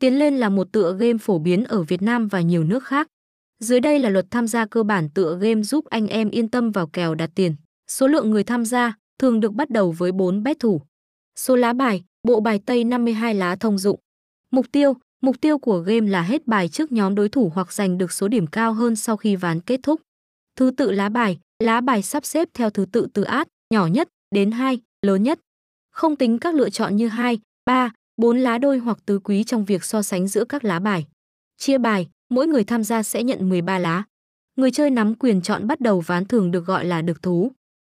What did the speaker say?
Tiến lên là một tựa game phổ biến ở Việt Nam và nhiều nước khác. Dưới đây là luật tham gia cơ bản tựa game giúp anh em yên tâm vào kèo đặt tiền. Số lượng người tham gia thường được bắt đầu với 4 bet thủ. Số lá bài, bộ bài Tây 52 lá thông dụng. Mục tiêu, mục tiêu của game là hết bài trước nhóm đối thủ hoặc giành được số điểm cao hơn sau khi ván kết thúc. Thứ tự lá bài, lá bài sắp xếp theo thứ tự từ át, nhỏ nhất đến 2, lớn nhất. Không tính các lựa chọn như 2, 3, 4 lá đôi hoặc tứ quý trong việc so sánh giữa các lá bài. Chia bài, mỗi người tham gia sẽ nhận 13 lá. Người chơi nắm quyền chọn bắt đầu ván thường được gọi là được thú.